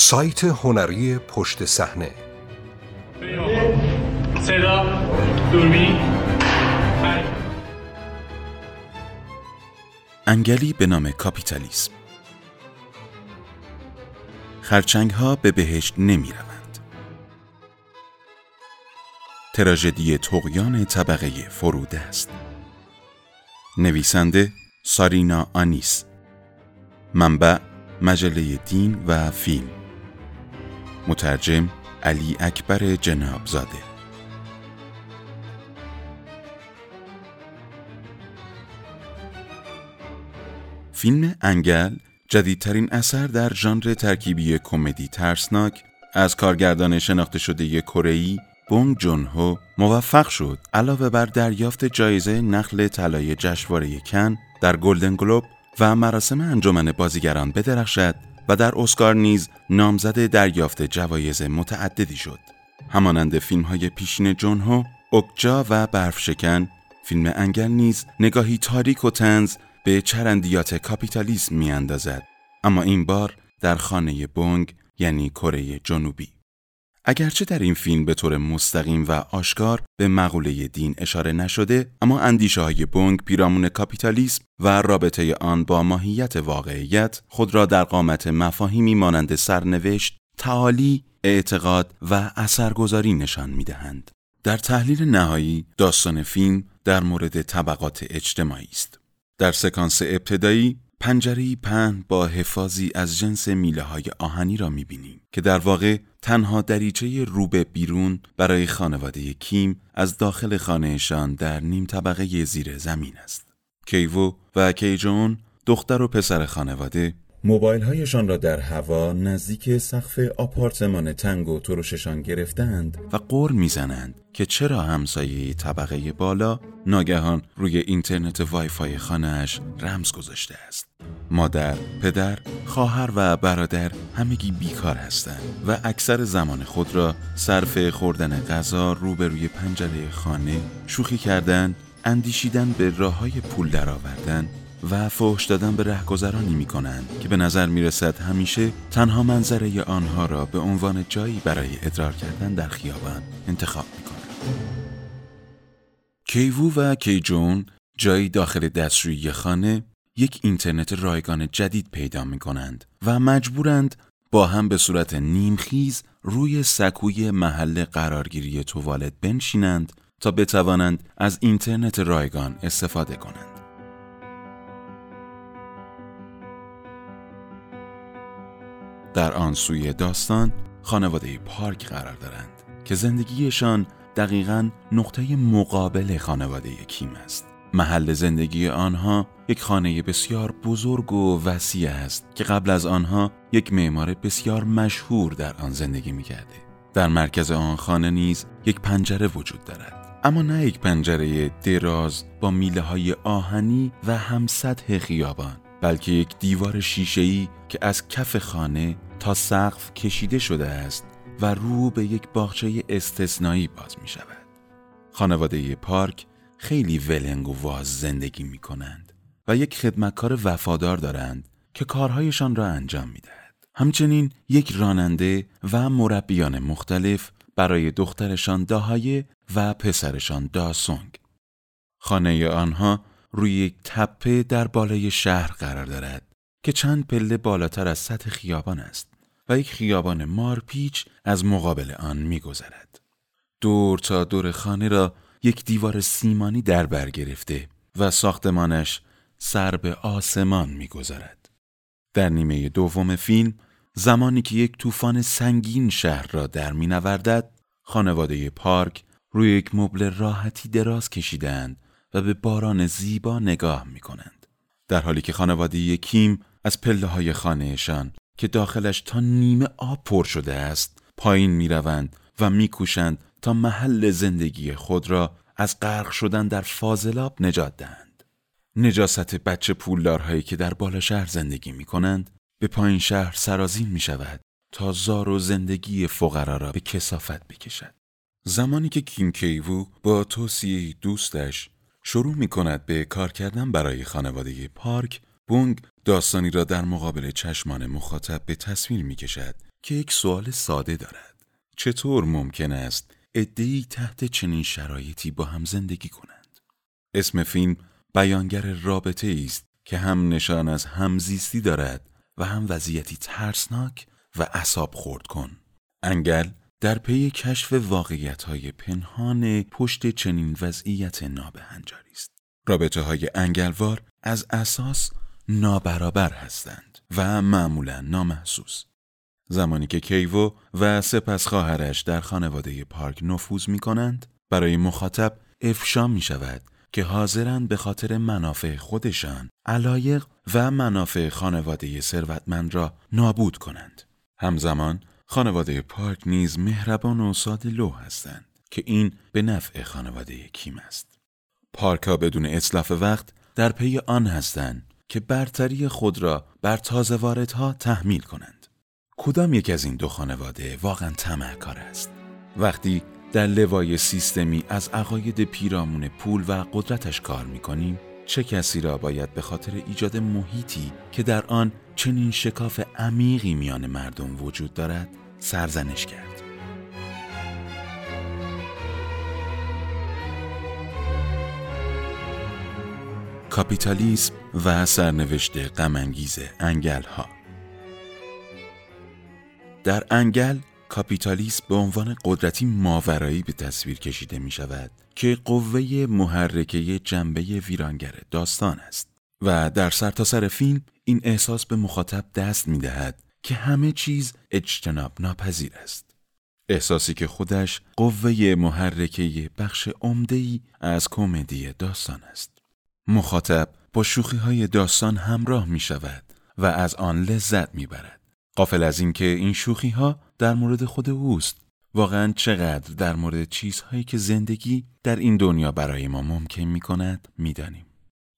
سایت هنری پشت صحنه. صدا دوربین. انگلی به نام کاپیتالیسم. خرچنگ ها به بهشت نمی روند. تراژدی تقیان طبقه فروده است. نویسنده سارینا آنیس. منبع مجله دین و فیلم. مترجم علی اکبر جنابزاده. فیلم انگل جدیدترین اثر در ژانر ترکیبی کمدی ترسناک از کارگردان شناخته شده کره‌ای بونگ جون هو موفق شد. علاوه بر دریافت جایزه نخل طلای جشنواره کن در گلدن گلوب و مراسم انجمن بازیگران بدرخشد. و در اسکار نیز نامزد دریافت جوایز متعددی شد. همانند فیلم های پیشین جون هو، اکجا و برف شکن، فیلم انگل نیز نگاهی تاریک و تنز به چرندیات کاپیتالیسم می اندازد. اما این بار در خانه بونگ یعنی کره جنوبی. اگرچه در این فیلم به طور مستقیم و آشکار به مقوله دین اشاره نشده اما اندیشه های بونگ پیرامون کاپیتالیسم و رابطه آن با ماهیت واقعیت خود را در قامت مفاهیمی مانند سرنوشت، تعالی، اعتقاد و اثرگذاری نشان می دهند. در تحلیل نهایی داستان فیلم در مورد طبقات اجتماعی است. در سکانس ابتدایی پنجری پهن با حفاظی از جنس میله های آهنی را می‌بینیم که در واقع تنها دریچه روبه بیرون برای خانواده کیم از داخل خانهشان در نیم طبقه زیر زمین است. کیوو و کیجون دختر و پسر خانواده موبایل هایشان را در هوا نزدیک سقف آپارتمان تنگ و ترششان گرفتند و قور می‌زنند که چرا همسایه طبقه بالا ناگهان روی اینترنت وایفای خانهاش رمز گذاشته است. مادر، پدر، خواهر و برادر همگی بیکار هستند و اکثر زمان خود را صرف خوردن غذا روبروی پنجره خانه، شوخی کردن، اندیشیدن به راه های پول درآوردن و فحش دادن به رهگذرانی می کنند که به نظر می رسد همیشه تنها منظره آنها را به عنوان جایی برای ادرار کردن در خیابان انتخاب می کنند. کیوو و کیجون جایی داخل دستشویی خانه یک اینترنت رایگان جدید پیدا می کنند و مجبورند با هم به صورت نیمخیز روی سکوی محل قرارگیری توالت بنشینند تا بتوانند از اینترنت رایگان استفاده کنند. در آن سوی داستان خانواده پارک قرار دارند که زندگیشان دقیقا نقطه مقابل خانواده کیم است. محل زندگی آنها یک خانه بسیار بزرگ و وسیع است که قبل از آنها یک معمار بسیار مشهور در آن زندگی می کرده. در مرکز آن خانه نیز یک پنجره وجود دارد. اما نه یک پنجره دراز با میله های آهنی و هم سطح خیابان بلکه یک دیوار شیشه‌ای که از کف خانه تا سقف کشیده شده است و رو به یک باغچه استثنایی باز می شود. خانواده پارک خیلی ولنگ و واز زندگی می کنند و یک خدمتکار وفادار دارند که کارهایشان را انجام می دهد. همچنین یک راننده و مربیان مختلف برای دخترشان داهایه و پسرشان داسونگ. خانه آنها روی یک تپه در بالای شهر قرار دارد که چند پله بالاتر از سطح خیابان است و یک خیابان مارپیچ از مقابل آن میگذرد. دور تا دور خانه را یک دیوار سیمانی در بر گرفته و ساختمانش سر به آسمان می‌گذارد. در نیمه دوم فیلم زمانی که یک طوفان سنگین شهر را در مینوردد خانواده پارک روی یک مبل راحتی دراز کشیدند و به باران زیبا نگاه می کنند. در حالی که خانواده کیم از پله های خانهشان که داخلش تا نیمه آب پر شده است پایین می روند و می کوشند تا محل زندگی خود را از غرق شدن در فاضلاب نجات دهند. نجاست بچه پولدارهایی که در بالا شهر زندگی می کنند به پایین شهر سرازین می شود تا زار و زندگی فقرا را به کسافت بکشد. زمانی که کیم کیوو با توصیه دوستش شروع می کند به کار کردن برای خانواده پارک بونگ داستانی را در مقابل چشمان مخاطب به تصویر می کشد که یک سوال ساده دارد. چطور ممکن است ادهی تحت چنین شرایطی با هم زندگی کنند؟ اسم فیلم بیانگر رابطه است که هم نشان از همزیستی دارد و هم وضعیتی ترسناک و عصاب خورد کن. انگل در پی کشف واقعیت های پنهان پشت چنین وضعیت نابهنجاری است. رابطه های انگلوار از اساس نابرابر هستند و معمولا نامحسوس. زمانی که کیوو و سپس خواهرش در خانواده پارک نفوذ می کنند برای مخاطب افشا می شود که حاضرند به خاطر منافع خودشان علایق و منافع خانواده ثروتمند را نابود کنند. همزمان خانواده پارک نیز مهربان و ساده لو هستند که این به نفع خانواده کیم است. پارکا بدون اصلاف وقت در پی آن هستند که برتری خود را بر تازه واردها تحمیل کنند. کدام یک از این دو خانواده واقعا کار است؟ وقتی در لوای سیستمی از عقاید پیرامون پول و قدرتش کار می کنیم چه کسی را باید به خاطر ایجاد محیطی که در آن چنین شکاف عمیقی میان مردم وجود دارد؟ سرزنش کرد. کاپیتالیسم و سرنوشت غمانگیز انگل ها در انگل کاپیتالیسم به عنوان قدرتی ماورایی به تصویر کشیده می شود که قوه محرکه جنبه ویرانگر داستان است و در سرتاسر سر فیلم این احساس به مخاطب دست می دهد که همه چیز اجتناب ناپذیر است احساسی که خودش قوه محرکه بخش عمده‌ای از کمدی داستان است مخاطب با شوخی های داستان همراه می شود و از آن لذت می برد. قافل از اینکه این شوخی ها در مورد خود اوست واقعا چقدر در مورد چیزهایی که زندگی در این دنیا برای ما ممکن می کند می دانیم.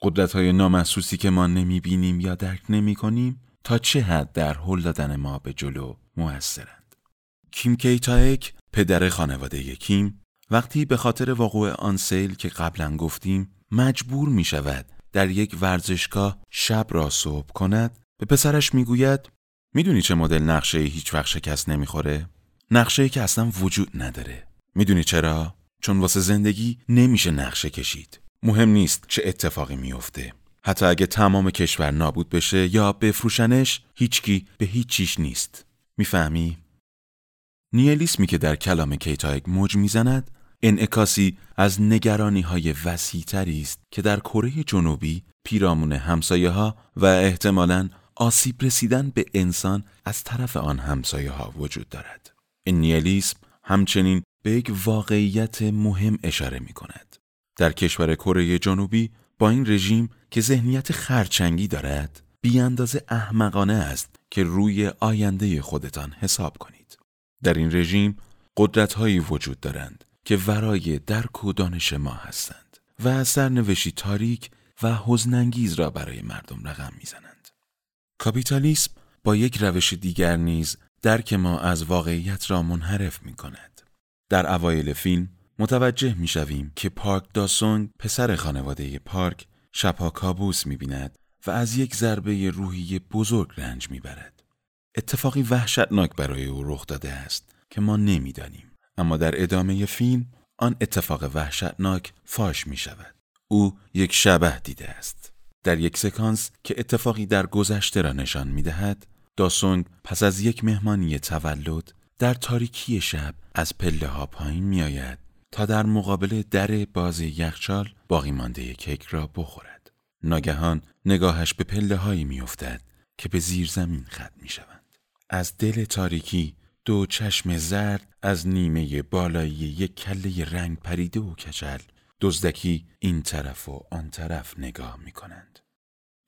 قدرت های نامحسوسی که ما نمی بینیم یا درک نمی کنیم تا چه حد در هل دادن ما به جلو موثرند. کیم کیتایک پدر خانواده کیم وقتی به خاطر وقوع آن سیل که قبلا گفتیم مجبور می شود در یک ورزشگاه شب را صبح کند به پسرش می‌گوید می‌دونی چه مدل نقشه هیچ وقت شکست نمی‌خوره؟ نقشه که اصلا وجود نداره. می‌دونی چرا؟ چون واسه زندگی نمیشه نقشه کشید. مهم نیست چه اتفاقی میفته. حتی اگه تمام کشور نابود بشه یا بفروشنش هیچکی به هیچ چیش نیست. می‌فهمی؟ نیلیسمی که در کلام کیتایک موج می‌زند انعکاسی از نگرانی های وسیعتری است که در کره جنوبی پیرامون همسایه ها و احتمالاً آسیب رسیدن به انسان از طرف آن همسایه ها وجود دارد. این نیالیسم همچنین به یک واقعیت مهم اشاره می کند. در کشور کره جنوبی با این رژیم که ذهنیت خرچنگی دارد بی اندازه احمقانه است که روی آینده خودتان حساب کنید. در این رژیم قدرت هایی وجود دارند که ورای درک و دانش ما هستند و سرنوشی تاریک و حزنانگیز را برای مردم رقم می‌زنند. کاپیتالیسم با یک روش دیگر نیز درک ما از واقعیت را منحرف می کند. در اوایل فیلم متوجه می شویم که پارک داسونگ پسر خانواده پارک شبها کابوس می بیند و از یک ضربه روحی بزرگ رنج می برد. اتفاقی وحشتناک برای او رخ داده است که ما نمی‌دانیم. اما در ادامه فیلم آن اتفاق وحشتناک فاش می شود. او یک شبه دیده است. در یک سکانس که اتفاقی در گذشته را نشان می دهد، داسونگ پس از یک مهمانی تولد در تاریکی شب از پله ها پایین می آید تا در مقابل در باز یخچال باقی مانده کیک را بخورد. ناگهان نگاهش به پله هایی می افتد که به زیر زمین خط می شوند. از دل تاریکی دو چشم زرد از نیمه بالایی یک کله رنگ پریده و کچل دزدکی این طرف و آن طرف نگاه می کنند.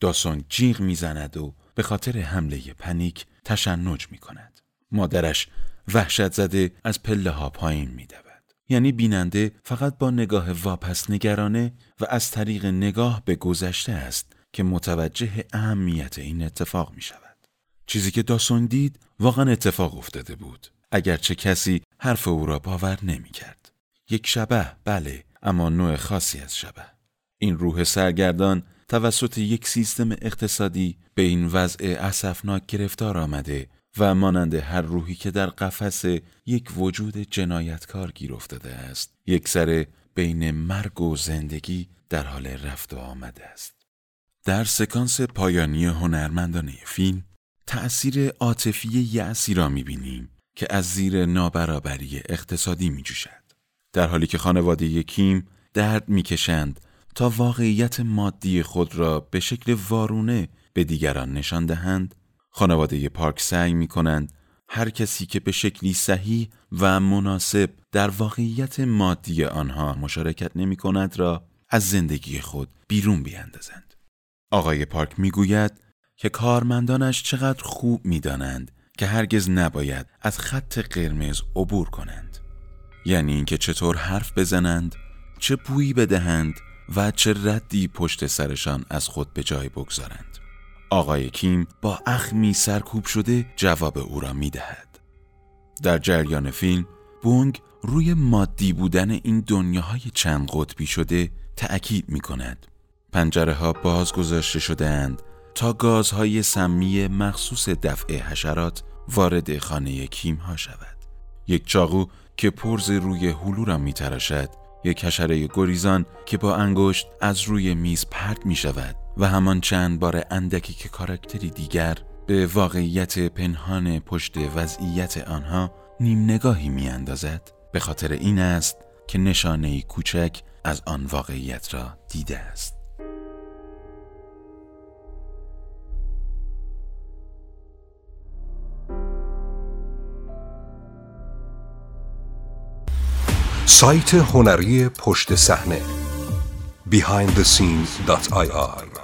داسون جیغ می‌زند و به خاطر حمله پنیک تشنج می کند. مادرش وحشت زده از پله ها پایین می دود. یعنی بیننده فقط با نگاه واپس نگرانه و از طریق نگاه به گذشته است که متوجه اهمیت این اتفاق می شود. چیزی که داسون دید واقعا اتفاق افتاده بود اگرچه کسی حرف او را باور نمی کرد. یک شبه بله اما نوع خاصی از شبه این روح سرگردان توسط یک سیستم اقتصادی به این وضع اسفناک گرفتار آمده و مانند هر روحی که در قفس یک وجود جنایتکار گیر افتاده است یک سر بین مرگ و زندگی در حال رفت و آمده است. در سکانس پایانی هنرمندانه فیلم تأثیر عاطفی یأسی را می‌بینیم که از زیر نابرابری اقتصادی میجوشد. در حالی که خانواده یکیم درد می‌کشند تا واقعیت مادی خود را به شکل وارونه به دیگران نشان دهند خانواده پارک سعی می کنند هر کسی که به شکلی صحیح و مناسب در واقعیت مادی آنها مشارکت نمی کند را از زندگی خود بیرون بیاندازند. آقای پارک می گوید که کارمندانش چقدر خوب می دانند که هرگز نباید از خط قرمز عبور کنند. یعنی اینکه چطور حرف بزنند، چه بویی بدهند و چه ردی پشت سرشان از خود به جای بگذارند. آقای کیم با اخمی سرکوب شده جواب او را می دهد. در جریان فیلم بونگ روی مادی بودن این دنیاهای چند قطبی شده تأکید می کند. پنجره ها باز گذاشته شده اند تا گازهای سمی مخصوص دفع حشرات وارد خانه کیم ها شود. یک چاقو که پرز روی هلو را می تراشد یک حشره گریزان که با انگشت از روی میز پرت می شود و همان چند بار اندکی که کاراکتری دیگر به واقعیت پنهان پشت وضعیت آنها نیم نگاهی می اندازد به خاطر این است که نشانه کوچک از آن واقعیت را دیده است. سایت هنری پشت صحنه behindthescenes.ir